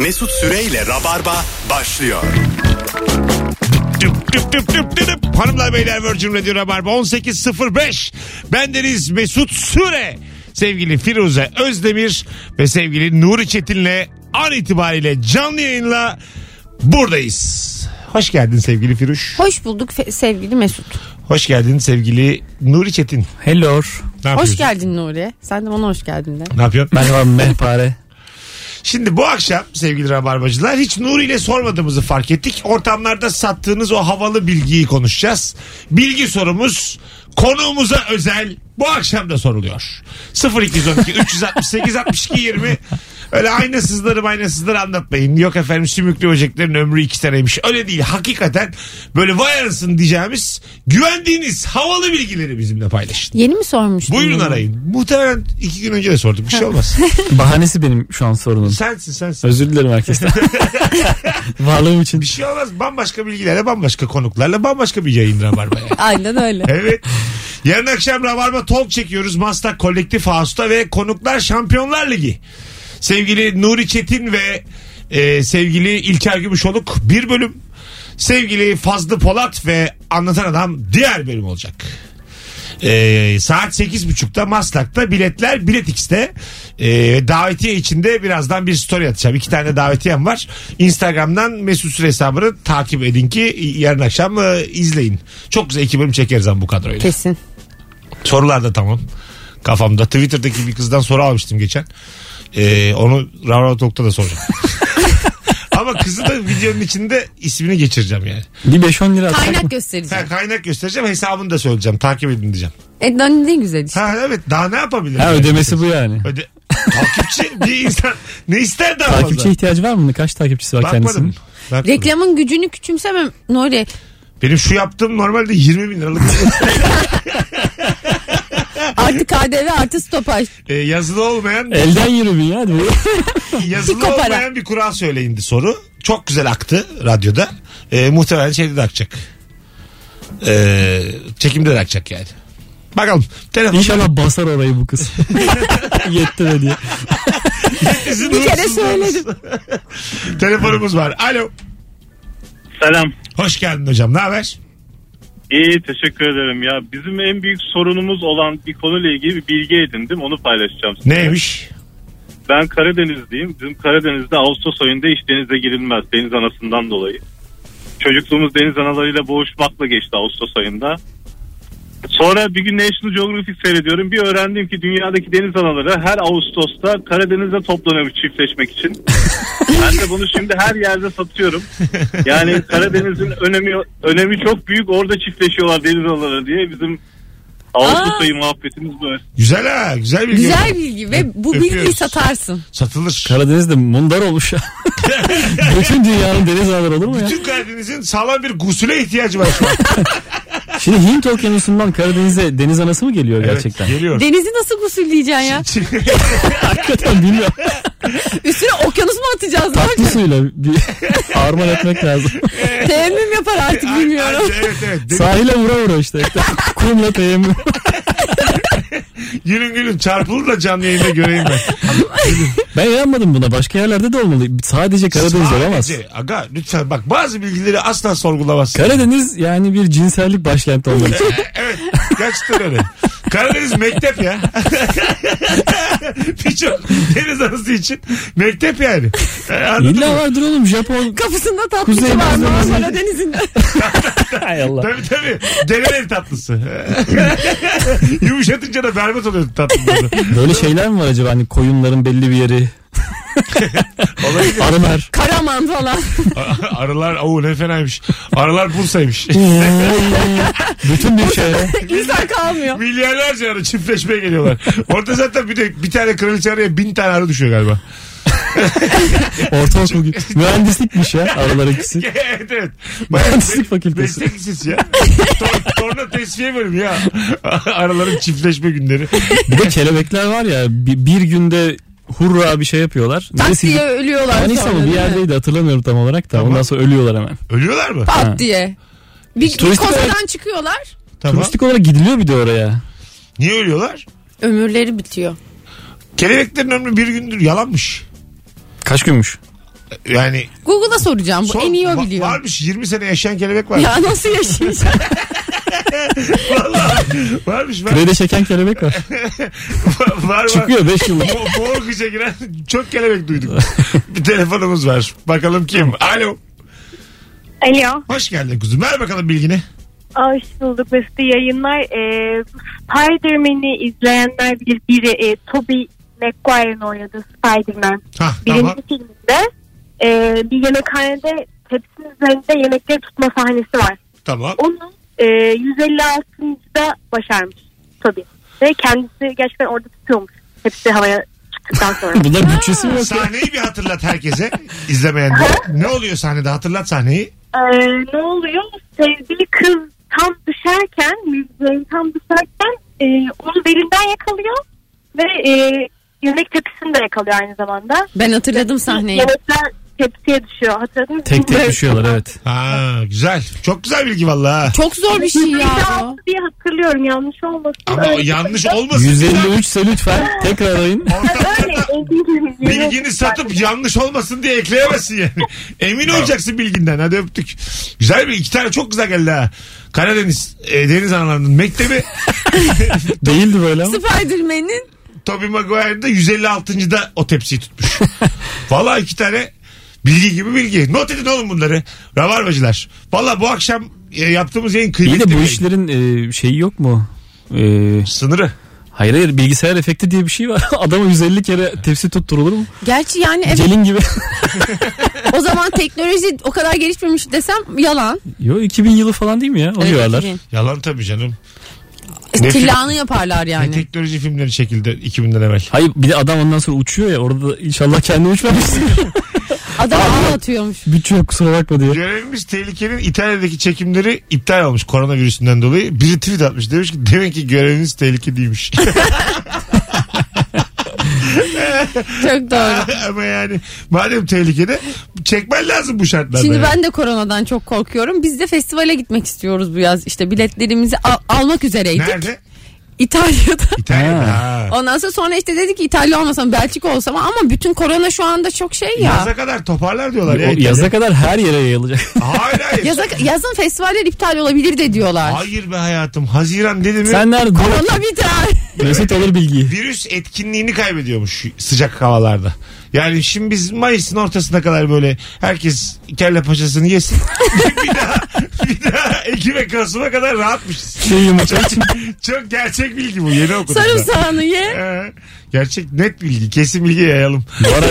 Mesut Süreyle Rabarba başlıyor. Düp düp düp düp düp düp. Hanımlar beyler Virgin Radio Rabarba 18.05. Bendeniz Mesut Süre. Sevgili Firuze Özdemir ve sevgili Nuri Çetin'le an itibariyle canlı yayınla buradayız. Hoş geldin sevgili Firuş. Hoş bulduk fe- sevgili Mesut. Hoş geldin sevgili Nuri Çetin. Hello. Ne Hoş yapıyorsun? geldin Nuri. Sen de bana hoş geldin de. Ne yapıyorsun? Merhaba mehpare. Şimdi bu akşam sevgili Rabarbacılar hiç Nuri ile sormadığımızı fark ettik. Ortamlarda sattığınız o havalı bilgiyi konuşacağız. Bilgi sorumuz konuğumuza özel bu akşam da soruluyor. 0212 368 62 20 Öyle aynasızları aynasızları anlatmayın. Yok efendim sümüklü böceklerin ömrü iki seneymiş. Öyle değil. Hakikaten böyle vay arasın diyeceğimiz güvendiğiniz havalı bilgileri bizimle paylaşın. Yeni mi sormuştun? Buyurun bunu? arayın. Muhtemelen iki gün önce de sorduk. Bir şey olmaz. Bahanesi benim şu an sorunum. sensin sensin. Özür dilerim herkesten. Varlığım için. Bir şey olmaz. Bambaşka bilgilerle, bambaşka konuklarla, bambaşka bir yayın Rabarba yani. Aynen öyle. Evet. Yarın akşam Rabarba Talk çekiyoruz. Maslak Kolektif House'ta ve konuklar Şampiyonlar Ligi. Sevgili Nuri Çetin ve e, sevgili İlker Gümüşoluk bir bölüm. Sevgili Fazlı Polat ve Anlatan Adam diğer bölüm olacak. Ee, saat 8.30'da Maslak'ta biletler Bilet X'te ee, davetiye içinde birazdan bir story atacağım. İki tane davetiyem var. Instagram'dan Mesut Süre hesabını takip edin ki yarın akşam e, izleyin. Çok güzel iki bölüm çekeriz ama bu kadroyla. Kesin. Sorular da tamam. Kafamda. Twitter'daki bir kızdan soru almıştım geçen. Ee, onu Rav Talk'ta da soracağım. ama kızı da videonun içinde ismini geçireceğim yani. Bir 5-10 lira atsak mı? Kaynak göstereceğim. Ha, kaynak göstereceğim hesabını da söyleyeceğim. Takip edin diyeceğim. E lan ne güzel işte. Ha evet daha ne yapabilirim? Ha ödemesi bu yani. Öde... Takipçi bir insan ne ister daha Takipçi fazla? ihtiyacı var mı? Kaç takipçisi var Bakmadım. kendisinin? Bakmadım. Reklamın gücünü küçümsemem Nuri. Benim şu yaptığım normalde 20 bin liralık. Artı KDV artı stopaj. Ee, yazılı olmayan Elden yürü ya. yazılı Piko para. olmayan bir kural söyleyindi soru. Çok güzel aktı radyoda. Ee, muhtemelen şeyde de akacak. Ee, çekimde de akacak yani. Bakalım. Telefon. İnşallah basar orayı bu kız. Yetti be diye. Bir kere söyledim. Telefonumuz var. Alo. Selam. Hoş geldin hocam. Ne haber? İyi teşekkür ederim ya. Bizim en büyük sorunumuz olan bir konuyla ilgili bir bilgi edindim. Onu paylaşacağım size. Neymiş? Ben Karadenizliyim. Bizim Karadeniz'de Ağustos ayında hiç denize girilmez. Deniz anasından dolayı. Çocukluğumuz deniz analarıyla boğuşmakla geçti Ağustos ayında. Sonra bir gün National Geographic seyrediyorum. Bir öğrendim ki dünyadaki deniz anaları her Ağustos'ta Karadeniz'de toplanıyormuş çiftleşmek için. ben de bunu şimdi her yerde satıyorum. Yani Karadeniz'in önemi önemi çok büyük. Orada çiftleşiyorlar deniz anaları diye bizim Ağustos Aa. ayı muhabbetimiz bu. Güzel ha. Güzel bilgi. Güzel bilgi ve bu bilgiyi Öpüyoruz. satarsın. Satılır. Karadeniz'de mundar olmuş ya. Bütün dünyanın deniz ağları olur mu ya? Bütün Karadeniz'in sağlam bir gusüle ihtiyacı var şu an. Şimdi Hint okyanusundan Karadeniz'e deniz anası mı geliyor gerçekten? Evet, geliyor. Denizi nasıl gusulleyeceksin ya? Hakikaten bilmiyorum. Üstüne okyanus mu atacağız? Ne Tatlı yapacağız? suyla bir harman etmek lazım. Teyemmüm yapar artık bilmiyorum. Evet evet. Deniz- Sahile vura vura işte. Kumla teyemmüm. Gülün gülün çarpılır da canlı yayında göreyim ben. Ben inanmadım buna. Başka yerlerde de olmalı. Sadece Karadeniz olamaz. Sadece, Aga lütfen bak bazı bilgileri asla sorgulamazsın. Karadeniz yani bir cinsellik başkenti olmalı. evet gerçekten öyle. Karadeniz mektep ya. Birçok deniz anası için mektep yani. Anladın İlla mı? vardır oğlum Japon. Kapısında tatlısı Kuzey var Marmara Marmara Denizi'nde. Hay Allah. Tabii tabii. Deneler tatlısı. Yumuşatınca da berbat oluyor tatlısı. Böyle şeyler mi var acaba? Hani koyunların belli bir yeri. Olabilir. Arılar. Karaman falan. Arılar o ne fenaymış. Arılar Bursa'ymış. Bütün bir şey. İnsan kalmıyor. Milyarlarca arı çiftleşmeye geliyorlar. Orada zaten bir de bir tane kraliçe araya bin tane arı düşüyor galiba. Ortaokul gibi. Mühendislikmiş ya arılar ikisi. evet evet. Bayağı Mühendislik fakültesi. Meslek lisesi ya. Tor- Torna tesviye bölümü ya. Arıların çiftleşme günleri. Bir de kelebekler var ya bir, bir günde hurra bir şey yapıyorlar. Tak Neresi- diye ölüyorlar Manisa sonra. mı bir yerdeydi hatırlamıyorum tam olarak da. Tamam. Ondan sonra ölüyorlar hemen. Ölüyorlar mı? Pat Ha. diye. Bir, bir Turistik kozadan olarak- çıkıyorlar. Tamam. Turistik olarak gidiliyor bir de oraya. Niye ölüyorlar? Ömürleri bitiyor. Kelebeklerin ömrü bir gündür yalanmış. Kaç günmüş? Yani Google'a soracağım. Bu son- en iyi o va- biliyor. Varmış 20 sene yaşayan kelebek var. Ya nasıl yaşayacak? Vallahi varmış var. Kredi çeken kelebek var. var, var. Çıkıyor 5 yıllık. Bo- boğuk işe giren çok kelebek duyduk. bir telefonumuz var. Bakalım kim? Alo. Alo. Hoş geldin kuzum. Ver bakalım bilgini. Hoş bulduk Mesut yayınlar. Ee, Spider-Man'i izleyenler bilir. Biri e, Tobey Maguire'ın oynadığı Spider-Man. Birinci tamam. filminde e, bir yemekhanede tepsinin üzerinde yemekleri tutma sahnesi var. Tamam. Onu e, 156.da başarmış Tobey. Ve kendisi gerçekten orada tutuyormuş. Hepsi havaya çıktıktan sonra. Bunlar bütçesi mi? Sahneyi bir hatırlat herkese. izlemeyen de. Ne oluyor sahnede? Hatırlat sahneyi. Ee, ne oluyor? Sevgili kız tam düşerken, müziğin tam düşerken e, onu belinden yakalıyor ve e, yemek tepsisini de yakalıyor aynı zamanda. Ben hatırladım sahneyi. Yemekler tepsiye düşüyor. Hatırladın mı? Tek tek düşüyorlar evet. Ha güzel. Çok güzel bilgi vallahi. Çok zor bir şey ya bu. 156 diye hatırlıyorum yanlış olmasın. Ama o Öyle- yanlış olmasın. 153 ise lütfen tekrar arayın. Öyle, bilgini satıp yanlış olmasın diye ekleyemezsin yani. Emin olacaksın bilginden. Hadi öptük. Güzel bir iki tane çok güzel geldi ha. Karadeniz e, deniz analarının mektebi Değildi böyle ama. Spider-Man'in Tobey Maguire'da 156. o tepsiyi tutmuş. Vallahi iki tane bilgi gibi bilgi. Not edin oğlum bunları. Rabarbacılar. Vallahi bu akşam e, yaptığımız yayın İyi kıymetli. de bu bir yayın. işlerin e, şeyi yok mu? E, Sınırı. hayır hayır bilgisayar efekti diye bir şey var. Adama 150 kere tepsi tutturulur mu? gerçi yani evet Gelin gibi. o zaman teknoloji o kadar gelişmemiş desem yalan. Yo 2000 yılı falan değil mi ya? O Evet, civarlar. 2000. Yalan tabii canım. Ne Tillahını yaparlar Ne yani. teknoloji filmleri çekildi 2000'den evvel. Hayır bir de adam ondan sonra uçuyor ya orada da inşallah kendi uçmamıştır. Adam ağ atıyormuş. Bütçe kusura bakma diye. Görevimiz tehlikenin İtalya'daki çekimleri iptal olmuş koronavirüsünden dolayı. Biri tweet atmış demiş ki demek ki göreviniz tehlike değilmiş. Çok doğru. Ama yani madem tehlikede çekmen lazım bu şartlarda. Şimdi yani. ben de koronadan çok korkuyorum. Biz de festivale gitmek istiyoruz bu yaz. İşte biletlerimizi al- almak üzereydik. Nerede? İtalya'da. İtalya'da. Ha. Ondan sonra sonra işte dedik ki İtalya olmasam Belçika olsam ama bütün korona şu anda çok şey ya. Yaza kadar toparlar diyorlar ya. O yaza kadar her yere yayılacak. Hayır hayır. Yaza, yazın festivaller iptal olabilir de diyorlar. Hayır be hayatım. Haziran dedi mi? Sen nerede? Korona biter. Mesut alır bilgiyi. Virüs etkinliğini kaybediyormuş sıcak havalarda. Yani şimdi biz Mayıs'ın ortasına kadar böyle herkes kelle paçasını yesin. bir daha bir daha Ekim ve Kasım'a kadar rahatmışız. Şey yumurta için. Çok gerçek bilgi bu. Yeni okudum. ben. Sarımsağını ye. Ee, gerçek net bilgi. Kesin bilgi yayalım. Bu ara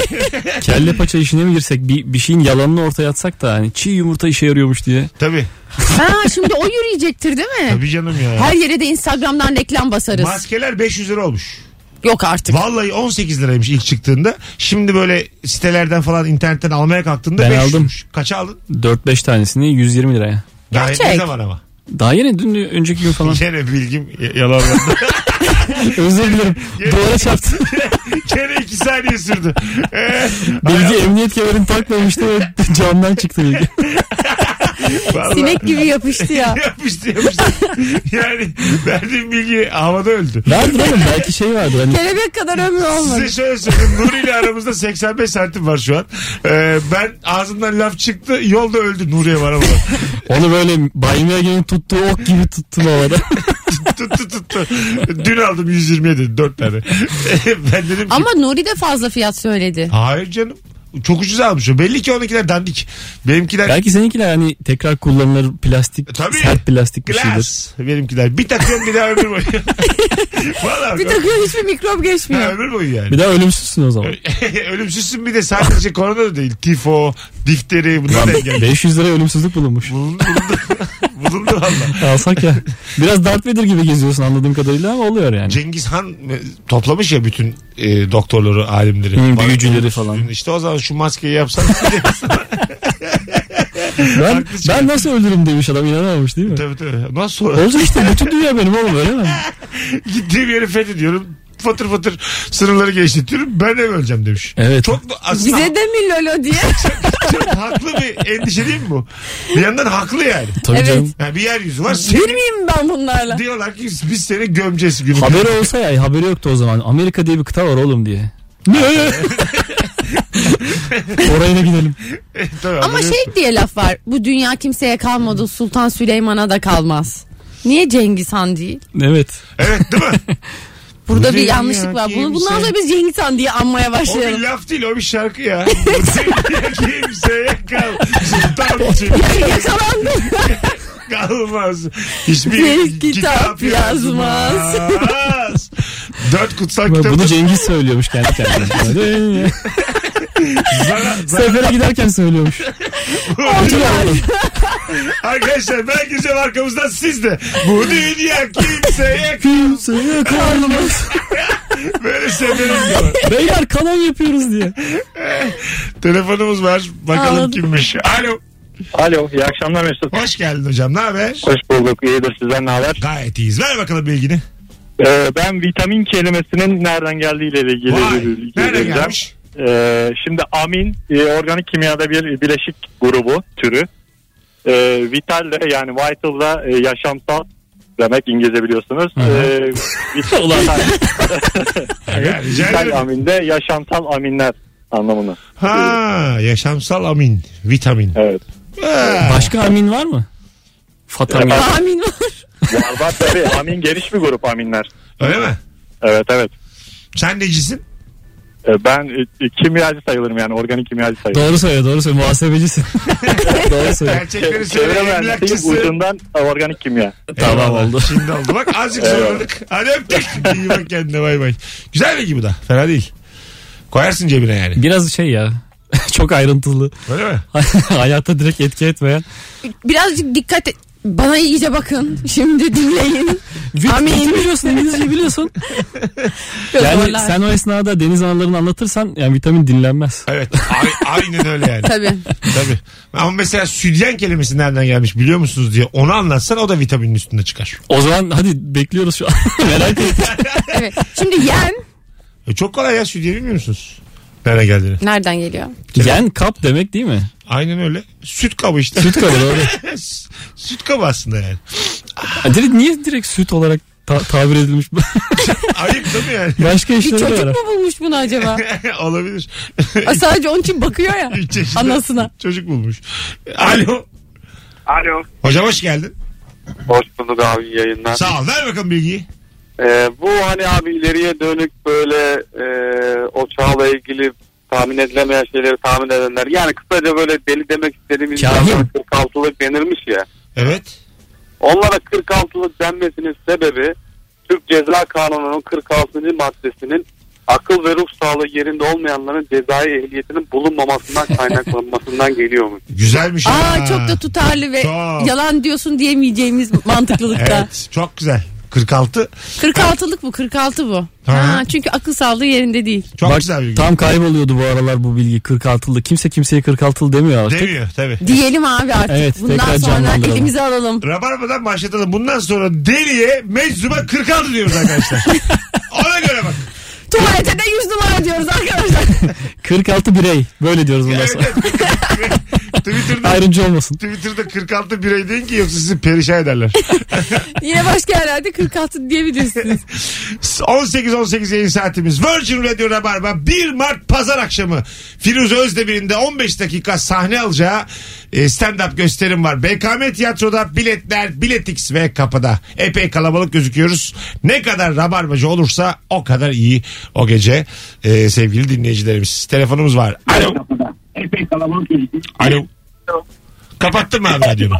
kelle paça işine mi girsek bir, bir şeyin yalanını ortaya atsak da hani çiğ yumurta işe yarıyormuş diye. Tabii. Ha şimdi o yürüyecektir değil mi? Tabii canım ya. Her yere de Instagram'dan reklam basarız. Maskeler 500 lira olmuş. Yok artık. Vallahi 18 liraymış ilk çıktığında. Şimdi böyle sitelerden falan internetten almaya kalktığında Ben 500'müş. aldım. Kaça aldın? 4-5 tanesini 120 liraya. Daha Gerçek. ne zaman ama? Daha yeni dün önceki gün falan. Gene bilgim y- yalanlandı. Özür dilerim. Duvara çarptı. Gene iki saniye sürdü. Ee, Bilgi emniyet kemerini takmamıştı ve camdan çıktı bilgi. Vallahi Sinek gibi yapıştı ya. yapıştı yapıştı. yani verdiğim bilgi havada öldü. Vardır oğlum belki şey vardır hani Kelebek kadar ömrü olmadı. Size şöyle söyleyeyim. Nuri ile aramızda 85 santim var şu an. Ee, ben ağzımdan laf çıktı. Yolda öldü Nuriye var ama. onu böyle Bay Megan'ın tuttuğu ok gibi tuttum havada. tuttu tuttu. Dün aldım 120'ye dedi 4 tane. ben dedim ki Ama Nuri de fazla fiyat söyledi. hayır canım. Çok ucuz almış o. Belli ki onunkiler dandik. Benimkiler belki seninkiler hani tekrar kullanılır plastik, Tabii. sert plastik bir şeydir. glass. Benimkiler. Bir takıyorum bir daha ömür boyu. Valla Bir takıyor hiçbir mikrop Ha, geçmiyor. ömür boyu yani. Bir daha ölümsüzsün o zaman. Ölümsüzsün bir de sadece korona da değil. Tifo, difteri bunlar da engelli. 500 lira ölümsüzlük bulunmuş. Bulundu bulundu. Bulundu valla. Alsak ya. Biraz Darth Vader gibi geziyorsun anladığım kadarıyla ama oluyor yani. Cengiz Han e, toplamış ya bütün e, doktorları, alimleri. Hı, Bana- büyücüleri falan. İşte o zaman şu maskeyi yapsan. Ben, ben nasıl ölürüm demiş adam inanamamış değil mi? tabii tabii. Nasıl sonra? Olacak işte bütün dünya benim oğlum öyle mi? Gittiğim yeri fethediyorum. Fatır fatır sınırları genişletiyorum. Ben de öleceğim demiş. Evet. Çok da aslında Bize de mi Lolo diye. çok haklı bir endişe değil mi bu? Bir yandan haklı yani. Tabii Evet. canım. yani bir yeryüzü var. Seni, Girmeyeyim ben bunlarla. diyorlar ki biz seni gömeceğiz günü. Haberi olsa ya haberi yoktu o zaman. Amerika diye bir kıta var oğlum diye. Ne? Oraya da gidelim. Tabii, Ama anlıyorsun. şey diye laf var. Bu dünya kimseye kalmadı. Sultan Süleyman'a da kalmaz. Niye Cengiz Han değil? Evet. Evet değil mi? Burada Bu bir yanlışlık var. Bunu, bundan sonra biz Cengiz Han diye anmaya O bir başlayalım. laf değil o bir şarkı ya. Kimseye kal. Sultan Süleyman Yakalandım. kalmaz. Hiçbir Bir kitap, kitap yazmaz. yazmaz. Dört kutsal Bunu kitabı Cengiz söylüyormuş kendi kendine. Sana, sana Sefere giderken söylüyormuş. Arkadaşlar ben güzel arkamızdan siz de. Bu dünya kimseye Kimseye kalmaz. böyle severim diyorlar. Beyler kanon yapıyoruz diye. Telefonumuz var. Bakalım Anladım. kimmiş. Alo. Alo iyi akşamlar Mesut. Hoş geldin hocam. Ne haber? Hoş bulduk iyidir sizden ne haber? Gayet iyiyiz. Ver bakalım bilgini. Ee, ben vitamin kelimesinin nereden geldiğiyle ilgili Vay. Nereden vereceğim. gelmiş? Ee, şimdi amin e, organik kimyada bir bileşik grubu türü. Ee, vital de yani vital da e, yaşamsal demek İngilizce biliyorsunuz. Ee, vital, rica vital ederim. amin de yaşamsal aminler anlamını. Ha, yaşamsal amin. Vitamin. Evet. Ha. Başka amin var mı? Fatamin. Evet. Amin var. Var var tabii amin geniş bir grup aminler. Öyle mi? Evet evet. Sen necisin? Ee, ben e, kimyacı sayılırım yani organik kimyacı sayılırım. Doğru söyle doğru söyle muhasebecisin. doğru söyle. Gerçekleri söyle. Emlakçısı. ucundan organik kimya. Tamam Eyvallah. oldu. Şimdi oldu. Bak azıcık zorladık. Hadi öptük. İyi bak kendine bay bay. Güzel bilgi bu da. Fena değil. Koyarsın cebine yani. Biraz şey ya. Çok ayrıntılı. Öyle mi? Hayata direkt etki etmeyen. Birazcık dikkat et. Bana iyice bakın. Şimdi dinleyin. Amin. biliyorsun İngilizce biliyorsun. Yani zorlar. sen o esnada deniz analarını anlatırsan yani vitamin dinlenmez. Evet. A- aynen öyle yani. Tabii. Tabii. Ama mesela sütyen kelimesi nereden gelmiş biliyor musunuz diye onu anlatsan o da vitaminin üstünde çıkar. O zaman hadi bekliyoruz şu an. Merak ettim. Evet. Şimdi yen E çok kolay ya sütyen bilmiyor musunuz? Nereden geldiğini. nereden geliyor? Yen kap demek değil mi? Aynen öyle. Süt kabı işte. Süt kabı doğru. süt kabı aslında yani. Ha, direkt, niye direkt süt olarak ta- tabir edilmiş? Ayıp değil mi yani? Başka Bir işleri de çocuk var. mu bulmuş bunu acaba? Olabilir. Aa, Sadece onun için bakıyor ya. Üç yaşında Anasına. Çocuk bulmuş. Alo. Alo. Hocam hoş geldin. Hoş bulduk abi yayınlar. Sağ ol. Ver bakalım bilgiyi. Ee, bu hani abi ileriye dönük böyle e, o çağla ilgili tahmin edilemeyen şeyleri tahmin edenler. Yani kısaca böyle deli demek istediğimiz insanlara 46'lık denilmiş ya. Evet. Onlara 46'lık denmesinin sebebi Türk Ceza Kanunu'nun 46. maddesinin akıl ve ruh sağlığı yerinde olmayanların cezai ehliyetinin bulunmamasından kaynaklanmasından geliyormuş. Güzelmiş. Aa ha. çok da tutarlı ve Çok. yalan diyorsun diyemeyeceğimiz mantıklılıkta. Evet. Çok güzel. 46. 46'lık bu 46 bu. Ha. Ha, çünkü akıl sağlığı yerinde değil. Çok Bak, güzel bilgi. tam kayboluyordu bu aralar bu bilgi 46'lı. Kimse kimseye 46'lı demiyor artık. Demiyor tabii. Diyelim abi artık. Evet, Bundan tekrar sonra canlandıralım. elimize alalım. Rabarbadan başlatalım. Bundan sonra deliye meczuba 46 diyoruz arkadaşlar. Ona göre bak. Tuvalete de 100 numara diyoruz arkadaşlar. 46 birey. Böyle diyoruz bundan Evet, sonra. evet. Twitter'da, Ayrıncı olmasın. Twitter'da 46 birey deyin ki yoksa sizi perişan ederler. Yine başka yerlerde 46 diyebilirsiniz. 18-18 yayın saatimiz. Virgin Radio Rabarba 1 Mart pazar akşamı Firuze Özdemir'in de 15 dakika sahne alacağı e, stand-up gösterim var. BKM Tiyatro'da biletler Biletix ve kapıda. Epey kalabalık gözüküyoruz. Ne kadar rabarbacı olursa o kadar iyi o gece e, sevgili dinleyicilerimiz. Telefonumuz var. Alo. Alo. Kapattın mı abi radyonu?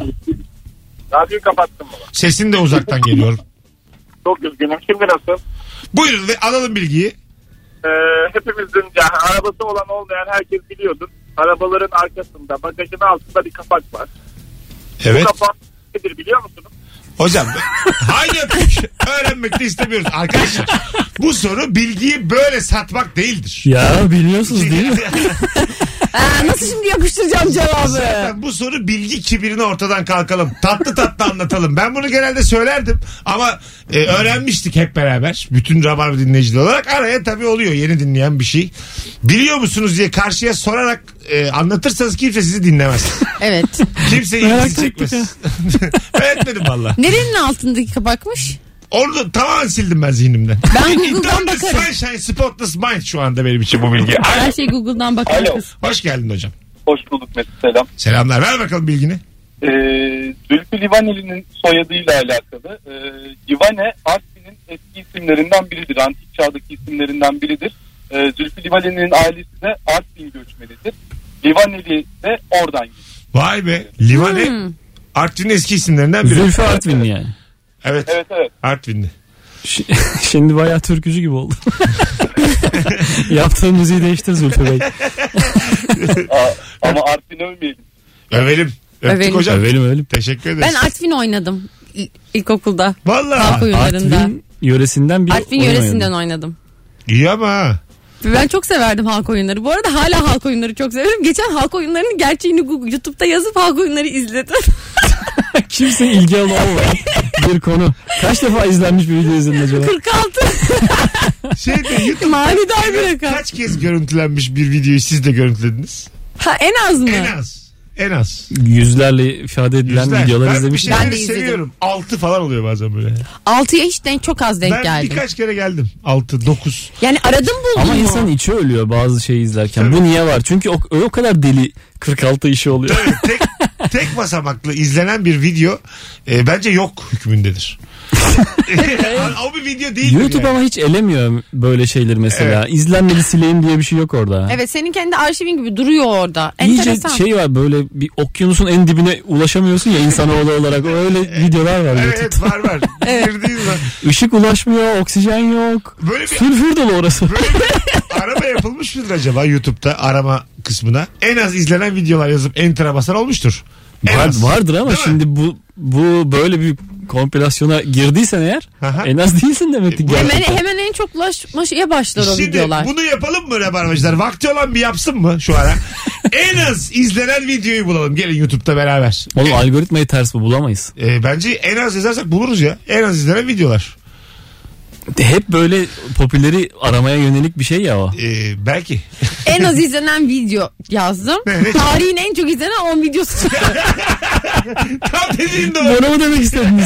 Radyoyu kapattım baba. Sesin de uzaktan geliyor. Çok üzgünüm. Şimdi nasıl? Buyurun ve alalım bilgiyi. Ee, hepimizin yani arabası olan olmayan herkes biliyordur. Arabaların arkasında bagajın altında bir kapak var. Evet. Bu kapak nedir biliyor musunuz? Hocam haydi öptük. Öğrenmek de istemiyoruz. Arkadaşlar bu soru bilgiyi böyle satmak değildir. Ya biliyorsunuz değil mi? Aa, nasıl şimdi yapıştıracağım cevabı? Zaten bu soru bilgi kibirini ortadan kalkalım. Tatlı tatlı anlatalım. Ben bunu genelde söylerdim ama e, öğrenmiştik hep beraber. Bütün Rabarba dinleyicileri olarak araya tabii oluyor yeni dinleyen bir şey. Biliyor musunuz diye karşıya sorarak e, anlatırsanız kimse sizi dinlemez. Evet. Kimse ilgisi çekmez. Öğretmedim valla. Nerenin altındaki kapakmış? Onu da tamamen sildim ben zihnimden. Ben Google'dan bakarım. Sunshine Spotless Mind şu anda benim için bu bilgi. Her şey Google'dan bakarız. Alo. Hoş geldin hocam. Hoş bulduk Mesut selam. Selamlar. Ver bakalım bilgini. Ee, Zülfü Livaneli'nin soyadıyla alakalı. Ee, Livane Artvin'in eski isimlerinden biridir. Antik çağdaki isimlerinden biridir. Ee, Zülfü Livaneli'nin ailesi de Artvin göçmenidir. Livaneli de oradan geliyor. Vay be. Livane Hmm. Artvin'in eski isimlerinden biri. Zülfü Artvinli yani. Evet. Evet evet. Artvinli. Şimdi bayağı türkücü gibi oldu. Yaptığın müziği değiştir Zülfü Bey. Aa, ama Artvin övmeyelim. Övelim. Öptük Övelim. hocam. Övelim övelim. Teşekkür ederiz. Ben Artvin oynadım il- ilkokulda. Valla. Halk oyunlarında. Artvin yöresinden bir Artvin oyun yöresinden oynadım. oynadım. İyi ama. ha. Ben çok severdim halk oyunları. Bu arada hala halk oyunları çok severim. Geçen halk oyunlarının gerçeğini Google, YouTube'da yazıp halk oyunları izledim. Kimse ilgi alanı bir konu. Kaç defa izlenmiş bir video izledin acaba? 46. Şeyde YouTube'da Manidar bir rakam. kaç kez görüntülenmiş bir videoyu siz de görüntülediniz? Ha, en az mı? En az. En az. Yüzlerle ifade edilen Yüzler. videolar ben bir izlemiştim. Ben de izledim. seviyorum. Altı falan oluyor bazen böyle. 6'ya hiç denk çok az denk ben geldim. birkaç kere geldim. Altı, dokuz. Yani aradım buldum Ama mu? insan içi ölüyor bazı şeyi izlerken. Tabii. Bu niye var? Çünkü o, o kadar deli 46 işi oluyor. Tabii, tek, tek basamaklı izlenen bir video e, bence yok hükmündedir. O bir video değil. YouTube ama hiç elemiyor böyle şeyleri mesela. İzlenmedi sileyim diye bir şey yok orada. Evet senin kendi arşivin gibi duruyor orada. İyice Enteresan. şey var böyle bir okyanusun en dibine ulaşamıyorsun ya insanoğlu olarak. Öyle videolar var Evet YouTube'da. var var. Zaman. Işık ulaşmıyor, oksijen yok. Böyle bir, Sülfür dolu orası. böyle bir arama yapılmış mıdır acaba YouTube'da arama kısmına? En az izlenen videolar yazıp enter'a basan olmuştur. En Var, az. vardır ama Değil mi? şimdi bu bu böyle bir kompilasyona girdiysen eğer Aha. en az değilsin demek ki. Bu- Hemen, gerçekten. hemen en çok ulaşmaya başlar o Şimdi videolar. bunu yapalım mı Rabarbacılar? Vakti olan bir yapsın mı şu ara? en az izlenen videoyu bulalım. Gelin YouTube'da beraber. Oğlum algoritmayı ters bu bulamayız. E, bence en az yazarsak buluruz ya. En az izlenen videolar. Hep böyle popüleri aramaya yönelik bir şey ya o. E, belki. En az izlenen video yazdım. Evet. Tarihin en çok izlenen 10 videosu. Tam dediğin doğru. Bana mı demek istediniz?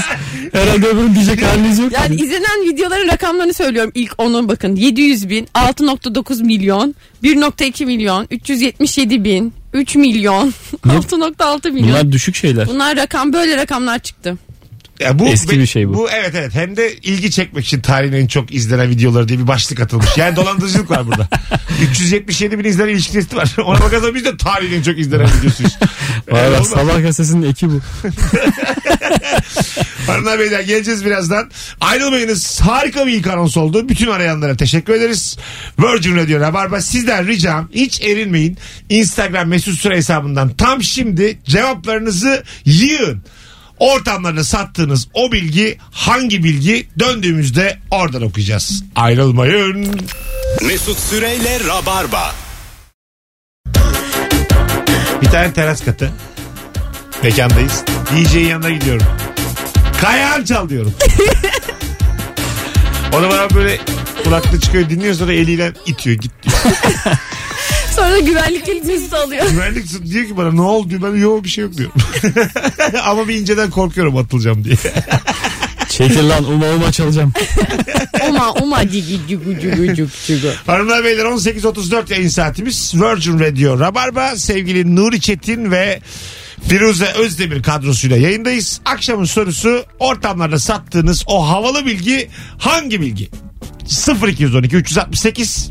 Herhalde öbürün diyecek haliniz yok. Yani izlenen videoların rakamlarını söylüyorum. İlk onu bakın. 700 bin, 6.9 milyon, 1.2 milyon, 377 bin, 3 milyon, 6.6 milyon. Bunlar, Bunlar düşük şeyler. rakam böyle rakamlar çıktı. Ya bu, Eski bir şey bu. Bu evet evet. Hem de ilgi çekmek için tarihin en çok izlenen videoları diye bir başlık atılmış. Yani dolandırıcılık var burada. 377 bin izlenen ilişki testi var. Ona bakarsan biz de tarihin en çok izlenen videosuyuz. Var Ee, sabah gazetesinin eki bu. Hanımlar beyler geleceğiz birazdan. Ayrılmayınız. Harika bir ilk anons oldu. Bütün arayanlara teşekkür ederiz. Virgin Radio Rabarba sizden ricam hiç erinmeyin. Instagram mesut süre hesabından tam şimdi cevaplarınızı yığın. Ortamlarını sattığınız o bilgi hangi bilgi döndüğümüzde oradan okuyacağız. Ayrılmayın. Mesut Süreyle Rabarba. Bir tane teras katı. Mekandayız. DJ'in yanına gidiyorum. Kayan çal diyorum. o da bana böyle kulaklığı çıkıyor dinliyor sonra eliyle itiyor git diyor. Sonra da güvenlik elbisesi alıyor. Güvenlik diyor ki bana ne oldu diyor. Ben yok bir şey yok diyorum. Ama bir inceden korkuyorum atılacağım diye. Çekil lan uma uma çalacağım. Uma uma digi cugu cugu cuk cugu. Hanımlar beyler 18.34 yayın saatimiz Virgin Radio Rabarba sevgili Nuri Çetin ve Firuze Özdemir kadrosuyla yayındayız. Akşamın sorusu ortamlarda sattığınız o havalı bilgi hangi bilgi? 0212 368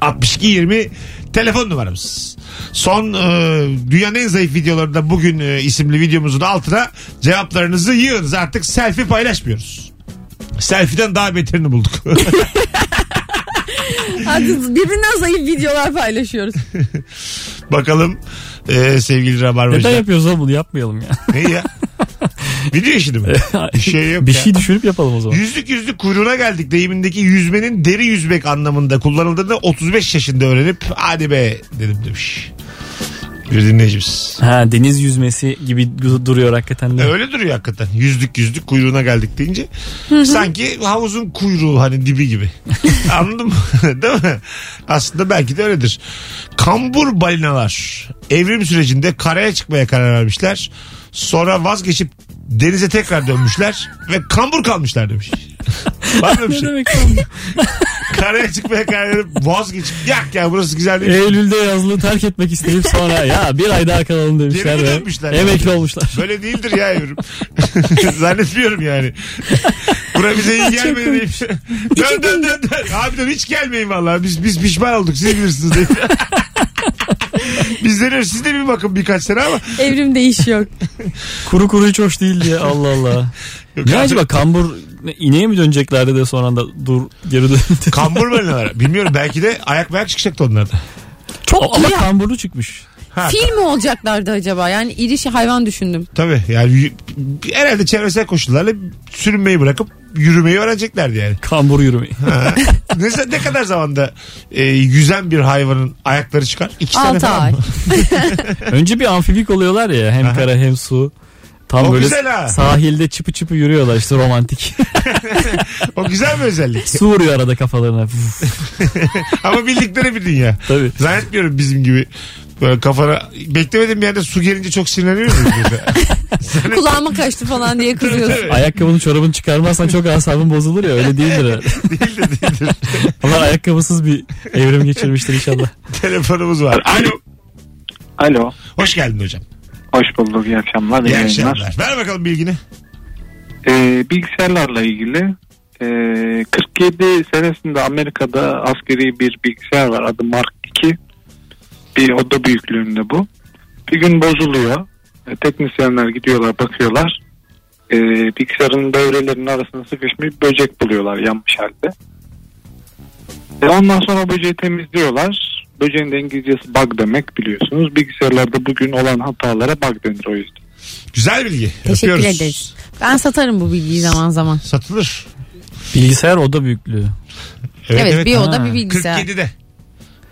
62 20 telefon numaramız. Son e, dünyanın en zayıf videolarında bugün e, isimli videomuzun altına cevaplarınızı yığınız. Artık selfie paylaşmıyoruz. Selfie'den daha beterini bulduk. Hadi birbirinden zayıf videolar paylaşıyoruz. Bakalım e, sevgili Neden Rabarbacılar. yapıyoruz oğlum bunu yapmayalım ya. Ne ya? Video işini mi? Bir şey yok bir ya. şey düşürüp yapalım o zaman. Yüzlük yüzlük kuyruğuna geldik. Deyimindeki yüzmenin deri yüzmek anlamında kullanıldığını 35 yaşında öğrenip hadi be dedim demiş. Bir dinleyicimiz. Ha deniz yüzmesi gibi du- duruyor hakikaten de. Öyle duruyor hakikaten. Yüzlük yüzlük kuyruğuna geldik deyince. Sanki havuzun kuyruğu hani dibi gibi. Anladın mı? Değil mi? Aslında belki de öyledir. Kambur balinalar evrim sürecinde karaya çıkmaya karar vermişler. Sonra vazgeçip Denize tekrar dönmüşler ve kambur kalmışlar demiş. Var mı bir Ne şey? demek lan? Karaya çıkmaya karar verip vazgeçip yak ya burası güzel değil. Eylül'de yazlığı terk etmek isteyip sonra ya bir ay daha kalalım demişler Geri ve dönmüşler? emekli olmuşlar. Böyle değildir ya evrim. Zannetmiyorum yani. Bura bize iyi gelmedi deyip. dön dön dön dön. Abi dön hiç gelmeyin vallahi. Biz, biz pişman olduk siz bilirsiniz deyip. Biz deniyoruz. Siz de bir bakın birkaç sene ama. Evrim değişiyor. Kuru kuru hiç hoş değil diye Allah Allah. Yok ne abi, acaba kambur ne, ineğe mi döneceklerdi de sonra da dur geri döndü. Kambur balinalar. Bilmiyorum belki de ayak ayak çıkacaktı onlarda. Çok Ama iyi. kamburlu çıkmış. Ha, Fil mi olacaklardı acaba? Yani iri şey hayvan düşündüm. Tabii yani y- herhalde çevresel koşullarla sürünmeyi bırakıp yürümeyi öğreneceklerdi yani. Kambur yürümeyi. Ha. ne, ne kadar zamanda e, yüzen bir hayvanın ayakları çıkar? İki sene 6 falan ay. mı? Önce bir amfibik oluyorlar ya hem kara hem su. Tam O böyle güzel ha. sahilde çıpı çıpı yürüyorlar işte romantik. O güzel bir özellik. su vuruyor arada kafalarına. Ama bildikleri bir dünya. Tabii. Zannetmiyorum bizim gibi böyle kafana beklemediğim bir yerde su gelince çok sinirleniyor muyuz? mesela? Kulağıma kaçtı falan diye kızıyorsun. Ayakkabını çorabını çıkarmazsan çok asabın bozulur ya öyle değildir herhalde. değildir değildir. Onlar ayakkabısız bir evrim geçirmiştir inşallah. Telefonumuz var. Alo. Alo. Hoş geldin hocam. Hoş bulduk. İyi akşamlar. iyi İyi yayınlar. akşamlar. Ver bakalım bilgini. Ee, bilgisayarlarla ilgili ee, 47 senesinde Amerika'da askeri bir bilgisayar var. Adı Mark II. Bir oda büyüklüğünde bu. Bir gün bozuluyor. E, teknisyenler gidiyorlar bakıyorlar. Ee, bilgisayarın devrelerinin arasına sıkışmış bir böcek buluyorlar yanmış halde. E, ondan sonra böceği temizliyorlar. Böceğin de İngilizcesi bug demek biliyorsunuz. Bilgisayarlarda bugün olan hatalara bug denir o yüzden. Güzel bilgi. Teşekkür Öpüyoruz. ederiz. Ben satarım bu bilgiyi zaman zaman. Satılır. Bilgisayar oda büyüklüğü. Evet, bir oda Ha. bir bilgisayar. 47'de.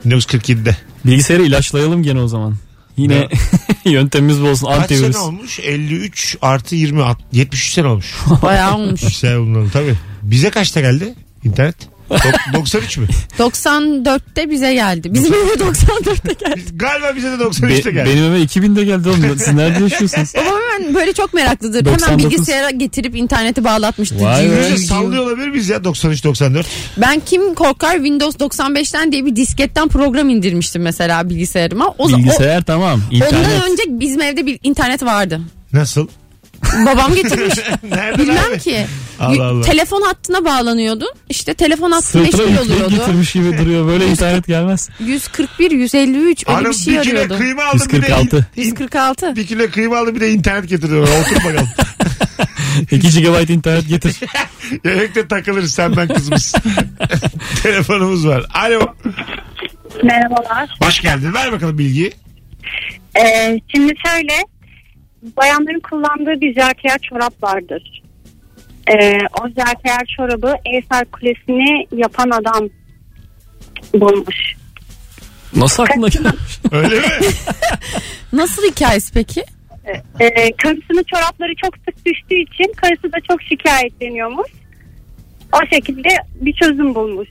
1947'de. Bilgisayarı ilaçlayalım gene o zaman. Yine yöntemimiz bu olsun Kaç antivirüs. sene olmuş? 53 artı 20 alt- 73 sene olmuş. Bayağı olmuş. Güzel bunların tabii. Bize kaçta geldi internet? Dok- 93 mü? 94'te bize geldi. Bizim eve 94'te geldi. Galiba bize de Be- 93'te geldi. benim eve 2000'de geldi oğlum. Siz nerede yaşıyorsunuz? Babam hemen böyle çok meraklıdır. Hemen 99. bilgisayara getirip interneti bağlatmıştı. Vay cıvı. sallıyor olabilir miyiz ya 93-94? Ben kim korkar Windows 95'ten diye bir disketten program indirmiştim mesela bilgisayarıma. O, Bilgisayar tamam. o, İnternet. ondan önce bizim evde bir internet vardı. Nasıl? Babam getirmiş. Nereden Bilmem abi? ki. Allah Allah. Telefon hattına bağlanıyordun. İşte telefon hattı Sırtına meşgul yükleyici oluyordu. getirmiş gibi duruyor. Böyle internet gelmez. 141, 153 öyle Hanım bir şey bir kilo arıyordu. kıyma aldım bir de 146. 146. bir kilo kıyma aldım bir de internet getiriyor. Otur bakalım. 2 GB internet getir. Yemekte takılırız sen ben kızımız. Telefonumuz var. Alo. Merhabalar. Hoş geldin. Ver bakalım bilgiyi. Ee, şimdi şöyle bayanların kullandığı bir jartiyer çorap vardır. Ee, o jartiyer çorabı Eyfel Kulesi'ni yapan adam bulmuş. Nasıl aklına gelmiş? Öyle mi? Nasıl hikayesi peki? Ee, karısının çorapları çok sık düştüğü için karısı da çok şikayetleniyormuş. O şekilde bir çözüm bulmuş.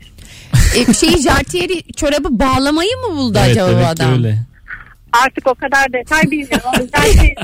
E, şeyi jartiyeri çorabı bağlamayı mı buldu evet acaba bu adam? öyle. Artık o kadar detay bilmiyorum. Jartiyerin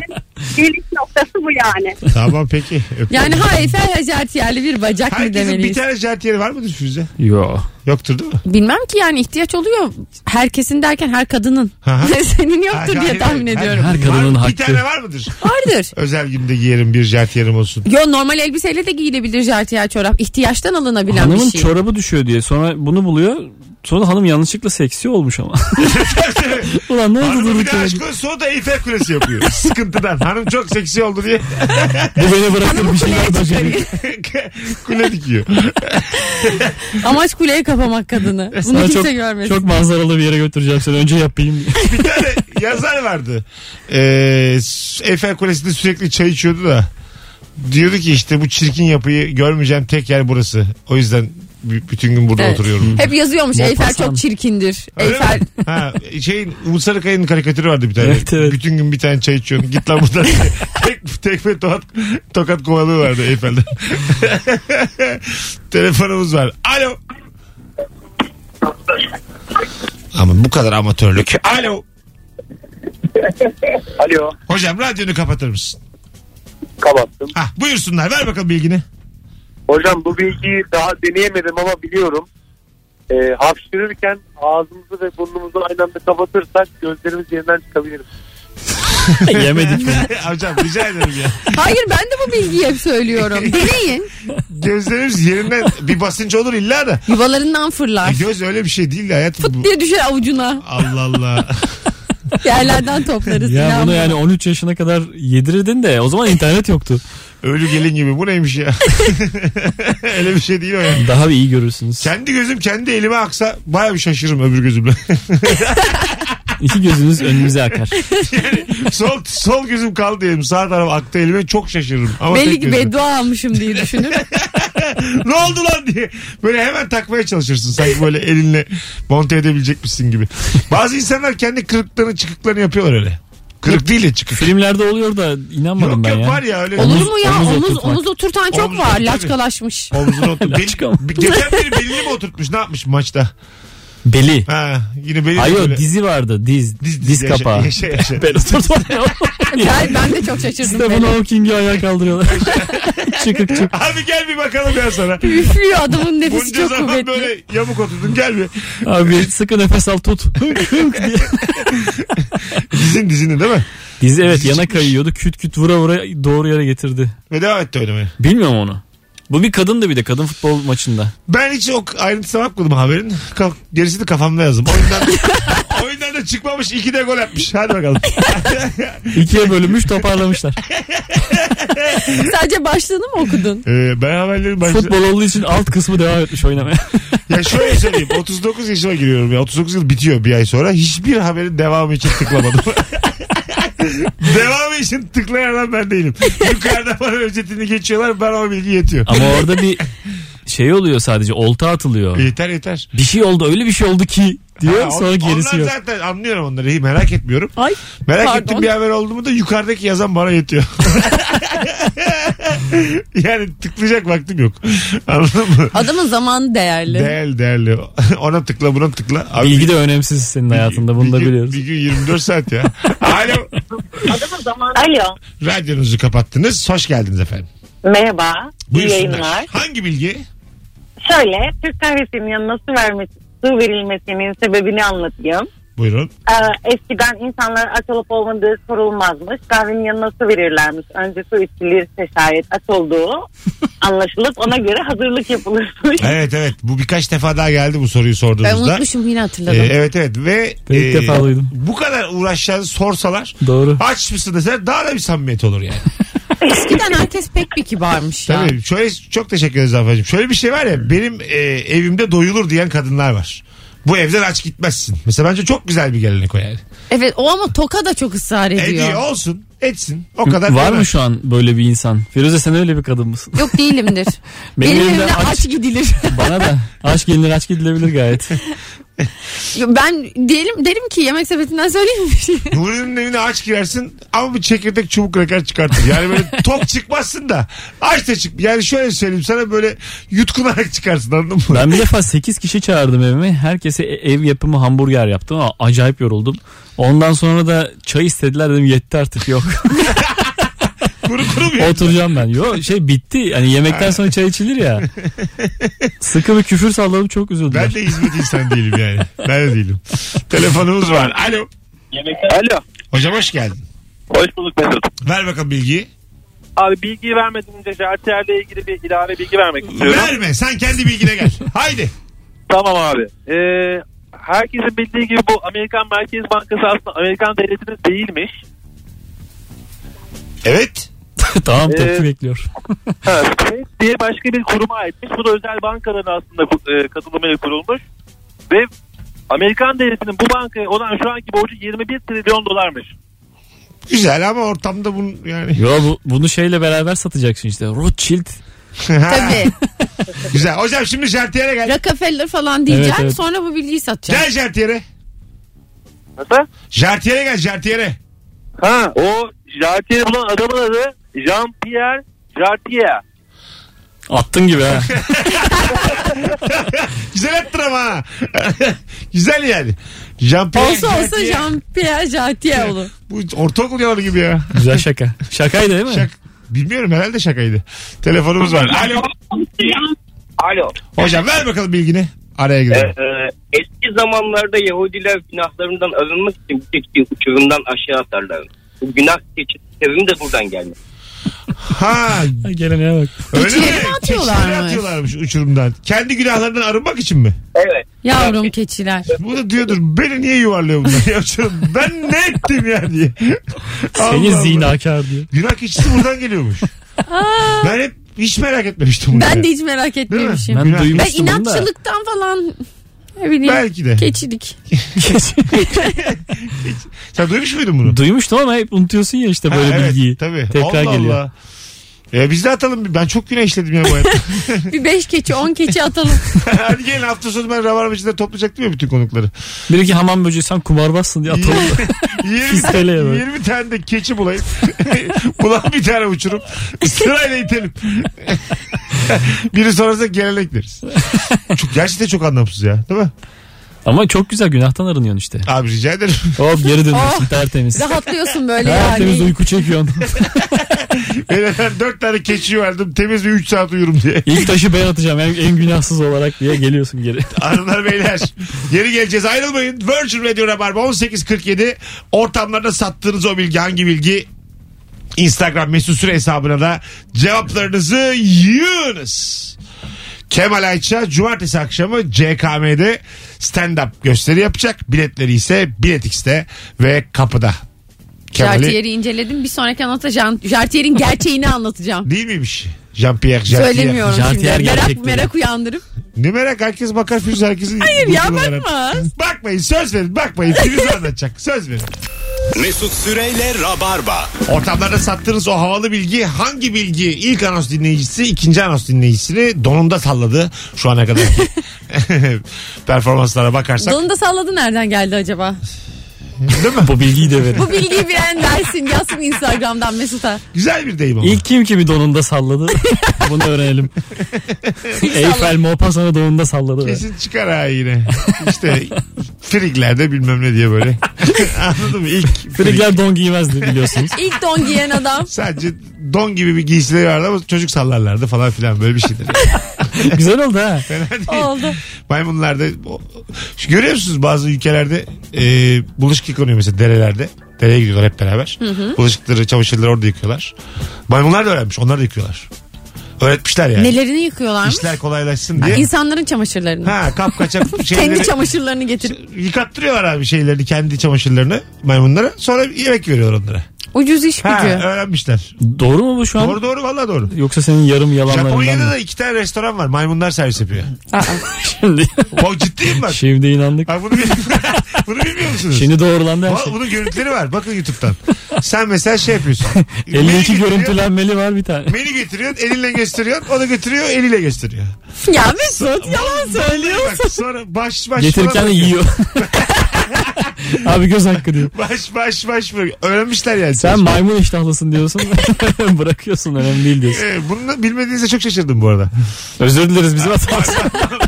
geliş noktası bu yani. tamam peki. Öpüyorum. Yani ha Eiffel jartiyerli bir bacak mı Herkesin bir demeliyiz? tane jartiyeri var mıdır Firuze? Yo. Yoktur değil mi? Bilmem ki yani ihtiyaç oluyor. Herkesin derken her kadının. Senin yoktur Ha, diye hayır, tahmin hayır. ediyorum. Her kadının Var- hakkı. Bir tane var mıdır? Vardır. Özel günde giyerim bir jartiyerim olsun. Yo normal elbiseyle de giyilebilir jartiyer çorap. İhtiyaçtan alınabilen Hanımın bir şey. çorabı düşüyor diye sonra bunu buluyor. Sonra hanım yanlışlıkla seksi olmuş ama. Ulan ne oldu Hanımı bir durduk de yere? aşk o da Eyfel Kulesi yapıyor. Sıkıntıdan. Hanım çok seksi oldu diye Bu beni bırakır bir şeyler başarıyor. kule dikiyor. Amaç kuleye kapamak kadını. Bunu Sana kimse çok, görmesin. çok manzaralı bir yere götüreceğim seni. Önce yapayım. Bir tane yazar vardı. Ee, Eyfel Kulesi'nde sürekli çay içiyordu da. Diyordu ki işte bu çirkin yapıyı görmeyeceğim tek yer burası. O yüzden b- bütün gün burada Evet. oturuyorum. Hep yazıyormuş Eyfel Maupassant. çok çirkindir. Öyle Eyfel mi? Ha, şeyin Umut Sarıkaya'nın karikatürü vardı bir tane. Evet, evet. Bütün gün bir tane çay içiyorsun. Git lan buradan. tek, tekme tokat, tokat kovalıyorlardı Eyfel'den. Telefonumuz var. Alo. Ama bu kadar amatörlük. Alo. Alo. Hocam radyonu kapatır mısın? kapattım. Hah, buyursunlar ver bakalım bilgini. Hocam bu bilgiyi daha deneyemedim ama biliyorum. Ee, hapşırırken ağzımızı ve burnumuzu aynı anda kapatırsak gözlerimiz yerinden çıkabilir. Yemedik mi? Hocam rica ederim ya. Hayır ben de bu bilgiyi hep söylüyorum. Deneyin. Gözlerimiz yerinden bir basınç olur illa da. Yuvalarından fırlar. E, göz öyle bir şey değil de hayatım. Fıt Bu... diye düşer avucuna. Allah Allah. Yerlerden toplarız. Ya bunu yani 13 yaşına kadar yedirirdin de o zaman internet yoktu. Ölü gelin gibi bu neymiş ya? öyle bir şey değil o ya. Daha bir iyi görürsünüz. Kendi gözüm kendi elime aksa baya bir şaşırırım öbür gözümle. İki gözünüz önünüze akar. sol, sol gözüm kaldı diyelim sağ taraf aktı elime çok şaşırırım. Ama Belli tek ki gözüm. beddua almışım diye düşünür. ne oldu lan diye. Böyle hemen takmaya çalışırsın. Sanki böyle elinle monte edebilecekmişsin gibi. Bazı insanlar kendi kırıklarını çıkıklarını yapıyorlar öyle. Kırık değil de çıkık. Filmlerde oluyor da inanmadım Yok ben yok ya. var ya öyle. Olur Omuz- mu ya? omuz Omuz, oturtmak. omuz oturtan çok Omuz var. tabii. Laçkalaşmış. Omzunu otur. Laçka mı? Bel- Geçen biri belini mi oturtmuş ne yapmış maçta? Beli. Ha, yine belini Hayır böyle- dizi vardı diz. Diz- Diz, yaşa- kapağı. yaşa- yaşa. ben oturtmadım. Ben, ben de çok şaşırdım. Stephen. Hawking'i ayağa kaldırıyorlar. çıkık çık. Abi gel bir bakalım ya sana. Üflüyor adamın nefesi Bunca çok zaman kuvvetli. böyle yamuk oturdun gel bir. Abi sıkı nefes al tut. Hınk hınk diye. Dizin dizini değil mi? Dizi evet Dizi yana çıkmış. kayıyordu. Küt küt vura vura doğru yere getirdi. Ve devam etti oynamaya. Bilmiyorum onu. Bu bir kadındı bir de kadın futbol maçında. Ben hiç o ayrıntısına bakmadım haberin. Ka- gerisini kafamda yazdım. Oyundan, oyundan da çıkmamış iki de gol atmış. Hadi bakalım. İkiye bölünmüş toparlamışlar. Sadece başlığını mı okudun? Ee, ben haberlerin başında... Futbol olduğu için alt kısmı devam etmiş oynamaya. Ya şöyle söyleyeyim. 39 yaşıma giriyorum ya. 39 yıl bitiyor bir ay sonra. Hiçbir haberin devamı için tıklamadım. devamı için tıklayan adam ben değilim. Yukarıda bana özetini geçiyorlar. Ben o bilgi yetiyor. Ama orada bir şey oluyor sadece olta atılıyor. Yeter yeter. Bir şey oldu öyle bir şey oldu ki diyor Ha, sonra on- gerisi onlar yok. zaten anlıyorum onları. Hiç Merak etmiyorum. Ay. Merak Pardon. ettiğim bir haber oldu mu da yukarıdaki yazan bana yetiyor. yani tıklayacak vaktim yok. Anladın mı? Adamın zamanı değerli. Değerli değerli. Ona tıkla buna tıkla. Abi, Bilgi de önemsiz senin hayatında bunu da gün- biliyoruz. Bir gün 24 saat ya. Alo. Alo. Radyonuzu kapattınız. Hoş geldiniz efendim. Merhaba. İyi Buyursunlar. yayınlar. Hangi bilgi? Şöyle Türk kahvesinin yanına su, vermesi, su verilmesinin sebebini anlatayım. Buyurun. Ee, eskiden insanlar aç olup olmadığı sorulmazmış. Kahvenin yanına su verirlermiş. Önce su içilirse şayet aç olduğu anlaşılıp ona göre hazırlık yapılırmış. Evet evet. Bu birkaç defa daha geldi bu soruyu Ben sorduğunuzda. unutmuşum yine hatırladım. Ee, evet evet ve Ben ilk defa duydum. bu kadar uğraşacağınızı sorsalar Doğru. aç mısın deseler daha da bir samimiyet olur yani. Eskiden herkes pek bir kibarmış ya. Tabii şöyle çok teşekkür ederiz Zafacığım. Şöyle bir şey var ya benim e, evimde doyulur diyen kadınlar var. Bu evden aç gitmezsin. Mesela bence çok güzel bir gelenek o yani. Evet o ama Toka da çok ısrar ediyor. Ediyor olsun etsin o kadar. Var mı şu an böyle bir insan? Firuze sen öyle bir kadın mısın? Yok değilimdir. Benim Benim evimde aç- aç gidilir. Bana da aç gelinir aç gidilebilir gayet. ben diyelim derim ki yemek sepetinden söyleyeyim mi bir şey? Nuri'nin evine aç girersin ama bir çekirdek çubuk kraker çıkartır. Yani böyle tok çıkmazsın da aç da çık. Yani şöyle söyleyeyim sana böyle yutkunarak çıkarsın anladın mı? Ben bir defa 8 kişi çağırdım evime. Herkese e- ev yapımı hamburger yaptım ama acayip yoruldum. Ondan sonra da çay istediler dedim yetti artık yok. Kuru kuru mu? Oturacağım ben. Yok şey bitti. Hani yemekten sonra çay içilir ya. Sıkı bir küfür salladım çok üzüldüler. Ben de hizmet insan değilim yani. Ben de değilim. Telefonumuz var. Alo. Alo. Hocam hoş geldin. Hoş bulduk Mesut. Ver bakalım bilgiyi. Abi bilgiyi vermeden önce Jartier'le ilgili bir ilave bilgi vermek istiyorum. Verme sen kendi bilgine gel. Haydi. Tamam abi. Ee, herkesin bildiği gibi bu Amerikan Merkez Bankası aslında Amerikan devletinin değilmiş. Evet. tamam tepki Ee, bekliyor. Ha, Fed diye başka bir kuruma aitmiş. Bu da özel bankaların aslında e, katılımıyla kurulmuş. Ve Amerikan devletinin bu bankaya olan şu anki borcu 21 trilyon dolarmış. Güzel ama ortamda bunu yani. Yo bu, bunu şeyle beraber satacaksın işte. Rothschild. Tabii. Güzel. Hocam şimdi şartiyere gel. Rockefeller falan diyeceğim. Evet, evet. Sonra bu bilgiyi satacağım. Gel şartiyere. Nasıl? Şartiyere gel şartiyere. Ha o Jartier'i bulan adamın adı Jean-Pierre Jartier. Attın gibi ha. Güzel attın ama. ha. Güzel yani. Jean-Pierre Olsa olsa Jartier. Jean-Pierre Jartier olur. Bu ortaokul yalanı gibi ya. Güzel şaka. Şakaydı değil mi? Şak. Bilmiyorum herhalde şakaydı. Telefonumuz var. Alo. Alo. Hocam ver bakalım bilgini. Araya Ee, girelim. e, eski zamanlarda Yahudiler günahlarından arınmak için bir çeşit uçurumdan aşağı atarlar. Bu günah çeşit sevimi de buradan gelmiş. Ha Geleneğe bak. öyle mi? Keçileri mi atıyorlarmış? Keçileri atıyorlarmış uçurumdan. Kendi günahlarından arınmak için mi? Evet. Yavrum keçiler. Bu da diyordur beni niye yuvarlıyor bunlar? Ya uçurum, ben ne ettim ya diye. Seni Allah Allah. zinakar diyor. Günah keçisi buradan geliyormuş. ben hep hiç merak etmemiştim bunu. Ben de hiç merak etmemişim. Ben Ben duymuştum da. inatçılıktan falan ne bileyim. Belki de. Keçilik. Sen duymuş muydun bunu? Duymuştum ama hep unutuyorsun ya işte böyle Ha, evet, bilgiyi. Tabii. Tekrar Allah geliyor. Allah. E, biz de atalım. Ben çok günah işledim ya bu hayatta. Bir beş keçi on keçi atalım. Hadi gelin hafta sonu ben Rabarbacı'da toplayacaktım ya bütün konukları. Bir iki hamam böceği sen kumarbazsın diye atalım. 20, Fisteleye tane, bak. 20 tane de keçi bulayım. Bulan bir tane uçurum. Sırayla itelim. Biri sonrasında gelenek deriz. Çok, gerçekten çok anlamsız ya. Değil mi? Ama çok güzel günahtan arınıyorsun işte. Abi rica ederim. Hop geri dönüyorsun Oh. tertemiz. Rahatlıyorsun böyle Tertemiz yani. uyku çekiyorsun. Ben, ben 4 tane keçi verdim. Temiz bir 3 saat uyurum diye. İlk taşı ben atacağım en, en günahsız olarak diye geliyorsun geri. Hanımlar beyler geri geleceğiz ayrılmayın. Virgin Radio Rabarba 1847 ortamlarda sattığınız o bilgi hangi bilgi Instagram mesut süre hesabına da cevaplarınızı yığınız. Kemal Ayça cumartesi akşamı CKM'de stand-up gösteri yapacak. Biletleri ise Bilet X'te ve kapıda. Kemal'i Jartier'i inceledim. Bir sonraki anlatacağım. Jartier'in gerçeğini anlatacağım. değil miymiş? Jean-Pierre Jartier. Söylemiyorum şimdi. Jartier Merak, gerçekleri. merak uyandırıp. Ne merak herkes bakar Firuze herkesin. Hayır ya bakmaz. Bakmayın söz verin bakmayın Firuze anlatacak söz verin. Mesut Süreyle Rabarba. Ortamlarda sattığınız o havalı bilgi hangi bilgi ilk anons dinleyicisi ikinci anons dinleyicisini donunda salladı şu ana kadar. Performanslara bakarsak. Donunu da salladı nereden geldi acaba? Değil mi? Bu bilgiyi de verin. Bu bilgiyi bilen versin yazsın Instagram'dan Mesut'a. Güzel bir deyim ama. İlk kim kimi donunda salladı? Bunu öğrenelim. Eyfel Maupassant'ı donunda salladı. Kesin çıkar ha yine. İşte friklerde bilmem ne diye böyle. Anladın mı? İlk frik. Frikler don giymezdi biliyorsunuz. İlk don giyen adam. Sadece don gibi bir giysileri vardı ama çocuk sallarlardı falan filan böyle bir şeydir. Güzel oldu ha. Fena değil. Oldu. Maymunlarda Şu görüyor musunuz bazı ülkelerde e, bulaşık yıkanıyor mesela derelerde. Dereye gidiyorlar hep beraber. Bulaşıkları, çamaşırları orada yıkıyorlar. Maymunlar da öğrenmiş. Onlar da yıkıyorlar. Öğretmişler yani. Nelerini yıkıyorlarmış? İşler kolaylaşsın diye. İnsanların çamaşırlarını. Ha kapkaçak şeyleri Kendi çamaşırlarını getirip. yıkattırıyorlar abi şeylerini kendi çamaşırlarını maymunlara. Sonra yemek veriyorlar onlara. Ucuz iş Ha, gücü. öğrenmişler. Doğru mu bu şu an? Doğru doğru valla doğru. Yoksa senin yarım yalanlarından Japonya'da mı? da iki tane restoran var. Maymunlar servis yapıyor. Şimdi, Bak ciddiyim bak. şimdi inandık. Bak bunu, bil- bunu bilmiyor musunuz? Şimdi doğrulandı her Va- şey. Bunun görüntüleri var. Bakın YouTube'dan. Sen mesela şey yapıyorsun. 52 Menü getiriyor, görüntülenmeli var bir tane. Menü getiriyorsun elinle gösteriyorsun. O da götürüyor eliyle gösteriyor. Ya Mesut yalan söylüyorsun. Bak sonra baş baş Getirirken de yiyor. Abi göz hakkı diyor. Baş baş baş böyle. Öğrenmişler yani. Sen maymun iştahlısın diyorsun. Bırakıyorsun önemli değil diyorsun. Ee, bunu bilmediğinizde çok şaşırdım bu arada. Özür dileriz bizim hatamız.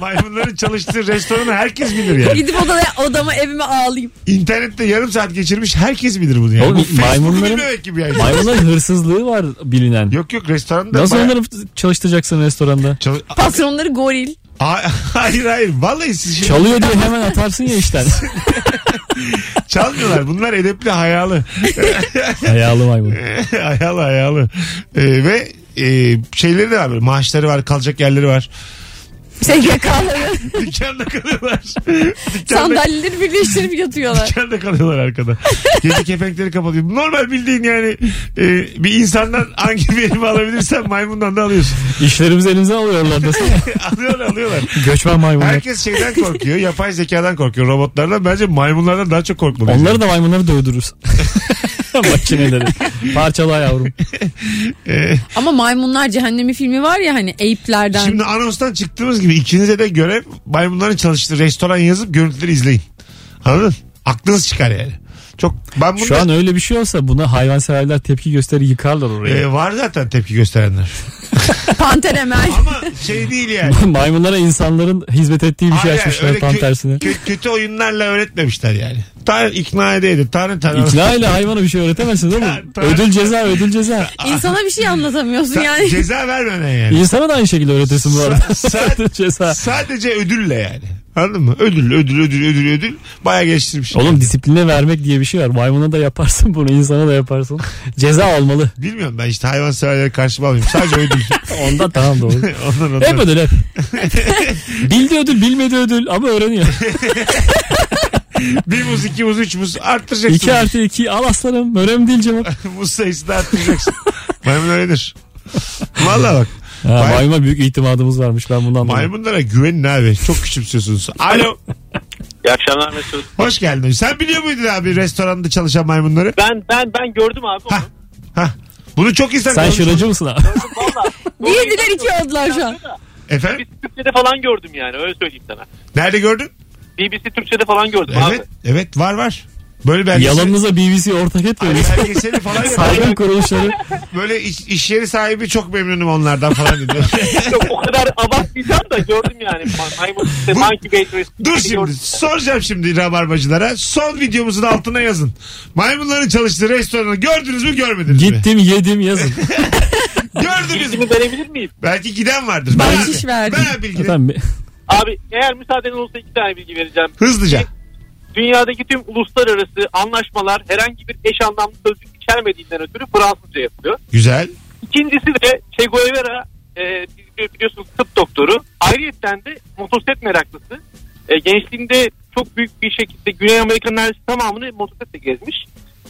Maymunların çalıştığı restoranı herkes bilir yani. Gidip odaya, odama evime ağlayayım. İnternette yarım saat geçirmiş herkes bilir bunu yani. Oğlum, Bu maymunların- gibi yani. Maymunların hırsızlığı var bilinen. Yok yok restoranda. Nasıl bayağı- onları çalıştıracaksın restoranda? Çal- Patronları goril. Hayır hayır. Vallahi siz şimdi Çalıyor diye hemen atarsın ya işten. çalmıyorlar. Bunlar edepli hayalı. Hayalı maymun. hayalı hayalı. Ee, ve e, şeyleri de var böyle. Maaşları var. Kalacak yerleri var. SGK'ları. Dükkanda kalıyorlar. Dükkanda, Sandalyeleri birleştirip yatıyorlar. dükkanda kalıyorlar arkada. Gece kepenkleri kapatıyor. Normal bildiğin yani e, bir insandan hangi verimi alabilirsen maymundan da alıyorsun. İşlerimizi elimize alıyorlar desene. alıyorlar alıyorlar. Göçmen maymunlar. Herkes şeyden korkuyor. Yapay zekadan korkuyor. Robotlardan. Bence maymunlardan daha çok korkmalıyız. Onları da maymunları dövdürürüz. Makineleri. Parçala yavrum. Ee, Ama maymunlar cehennemi filmi var ya hani Eyüplerden. Şimdi anonstan çıktığımız gibi ikinize de görev maymunların çalıştığı restoran yazıp görüntüleri izleyin. Anladın? Aklınız çıkar yani. Çok ben bunda Şu an öyle bir şey olsa buna hayvanseverler tepki gösterir yıkarlar orayı. e, var zaten tepki gösterenler. Panter Emel. Ama şey değil yani. Maymunlara insanların hizmet ettiği bir şey Hayır, açmışlar öyle tam kö- tersine. kö- kötü oyunlarla öğretmemişler yani. Tane ikna edeydi. Tane tane. İkna ile hayvana bir şey öğretemezsin değil mi? Ödül ceza ödül ceza. İnsana bir şey anlatamıyorsun Ta- yani. Ceza vermeden yani. İnsana da aynı şekilde öğretirsin bu arada. Ödül ceza. Sadece ödülle yani. Anladın mı? Ödül, ödül, ödül, ödül, ödül. Baya geliştirmiş. Oğlum disipline vermek diye bir şey var. Maymuna da yaparsın bunu insana da yaparsın. Ceza olmalı. Bilmiyorum ben işte hayvan severleri karşıma alayım. Sadece ödül. Ondan tamam doğru. ondan, ondan. Hep ödül hep. Bildi ödül bilmedi ödül ama öğreniyor. Bir muz, iki muz, üç muz arttıracaksın. 2 artı 2 al aslanım. Önemli değil cevap. muz sayısını arttıracaksın. Maymun öyledir. Valla bak. Ha, May- maymuna büyük itimadımız varmış ben bundan anladım. Maymunlara güvenin abi. Çok küçümsüyorsunuz. Alo. İyi akşamlar Mesut. Hoş geldin. Sen biliyor muydun abi restoranda çalışan maymunları? Ben ben ben gördüm abi onu. Hah. Bunu çok insan Sen konuşuyor. şıracı mısın abi? Valla. Birdiler iki oldular şu an. Efendim? BBC Türkçe'de falan gördüm yani öyle söyleyeyim sana. Nerede gördün? BBC Türkçe'de falan gördüm Evet. abi. Evet var var. Böyle belgesel. Yalanınıza BBC ortak etmiyor. Ay, belgeseli falan. Saygın kuruluşları. Böyle iş, iş yeri sahibi çok memnunum onlardan falan dedi. Yok o kadar abartmayacağım da gördüm yani. Ma- Maymun işte Bu- Monkey Bait Resmi Dur şimdi soracağım şimdi rabarbacılara. Son videomuzun altına yazın. Maymunların çalıştığı restoranı gördünüz mü görmediniz mi? Gittim yedim yazın. Gördünüz mü? Verebilir miyim? Belki giden vardır. Bahşiş Ben- verdim. Ben bilgi. Bir- Abi eğer müsaaden olursa iki tane bilgi vereceğim. Hızlıca. Dünyadaki tüm uluslararası anlaşmalar herhangi bir eş anlamlı sözcük içermediğinden ötürü Fransızca yapılıyor. Güzel. İkincisi de Che Guevara e, bili- biliyorsunuz tıp doktoru. Ayrıyeten de motosiklet meraklısı. E, gençliğinde çok büyük bir şekilde Güney Amerika'nın neredeyse tamamını motosikletle gezmiş.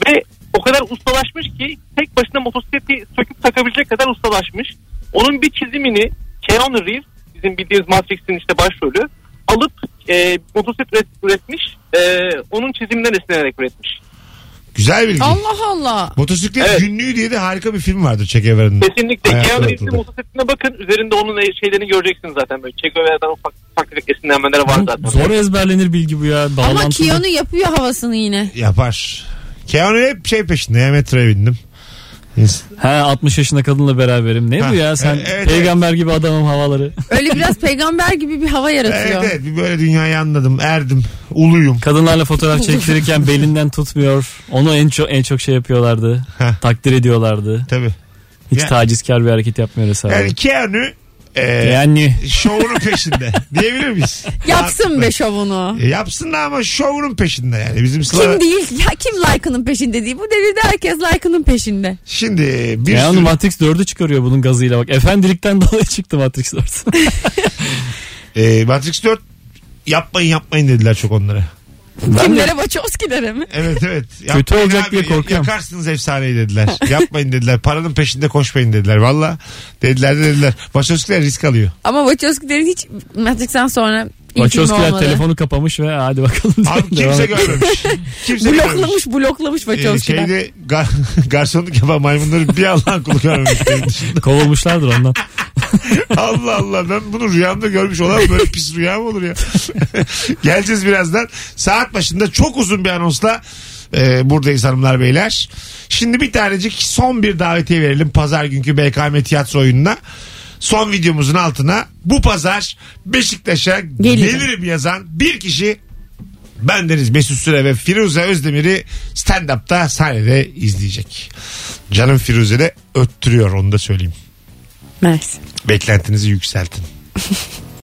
Ve o kadar ustalaşmış ki tek başına motosikleti söküp takabilecek kadar ustalaşmış. Onun bir çizimini Keanu Reeves bizim bildiğimiz Matrix'in işte başrolü alıp e, motosiklet üret- üretmiş. E, onun çiziminden esinlenerek üretmiş. Güzel bilgi. Allah Allah. Motosiklet Evet. günlüğü diye de harika bir film vardır Che Guevara'nın. Kesinlikle. Ayakta Keanu Reeves'in yapıldı. motosikletine bakın. Üzerinde onun şeylerini göreceksiniz zaten. Böyle Che Guevara'dan ufak ufak esinlenmeler var zaten. Zor ezberlenir bilgi bu ya. Ama Bağlantılı. Keanu yapıyor havasını yine. Yapar. Keanu hep şey peşinde ya metroya bindim. He 60 yaşında kadınla beraberim. Ne Ha, bu ya sen e- evet, peygamber gibi adamım havaları. Öyle biraz peygamber gibi bir hava Evet yaratıyor. evet bir böyle dünyayı anladım. Erdim. Uluyum. Kadınlarla fotoğraf çektirirken belinden tutmuyor. Onu en çok en çok şey yapıyorlardı. Takdir ediyorlardı. Tabii. Hiç Ya- tacizkar bir hareket yapmıyor hesabı. Yani Keanu e, Yani şovunun peşinde. Diyebilir miyiz? Yapsın be şovunu. E, yapsın da ama şovunun peşinde yani. Bizim Sıla... Kim değil? Ya kim like'ının peşinde değil? Bu devirde herkes like'ının peşinde. Şimdi bir Keanu sürü... Matrix 4'ü çıkarıyor bunun gazıyla bak. Efendilikten dolayı çıktı Matrix 4. E, Matrix 4 yapmayın yapmayın dediler çok onlara. Kimlere Wachowski'lere mi? Evet evet. Kötü Yapmayın olacak diye ya- korkuyorum. Yakarsınız efsaneyi dediler. Yapmayın dediler. Paranın peşinde koşmayın dediler. Valla dediler de dediler. Başörtüsüler risk alıyor. Ama Wachowski'lerin hiç Matrix'ten sonra Wachowski'ler telefonu kapamış ve hadi bakalım. Abi kimse görmemiş. Kimse görmemiş. Bloklamış bloklamış Ee, Wachowski'ler. şeyde gar, garsonluk yapan maymunları bir Allah'ın kulu görmemiş benim dışında. Kovulmuşlardır ondan. Allah Allah ben bunu rüyamda görmüş olan böyle pis rüya mı olur ya? Geleceğiz birazdan. Saat başında çok uzun bir anonsla e, buradayız hanımlar beyler. Şimdi bir tanecik son bir davetiye verelim pazar günkü BKM tiyatro oyununa. Son videomuzun altına bu pazar Beşiktaş'a Gelirim. gelirim yazan bir kişi bendeniz Mesut Süre ve Firuze Özdemir'i stand-up'ta sahnede izleyecek. Canım Firuze de öttürüyor onu da söyleyeyim. Mersi. Beklentinizi yükseltin.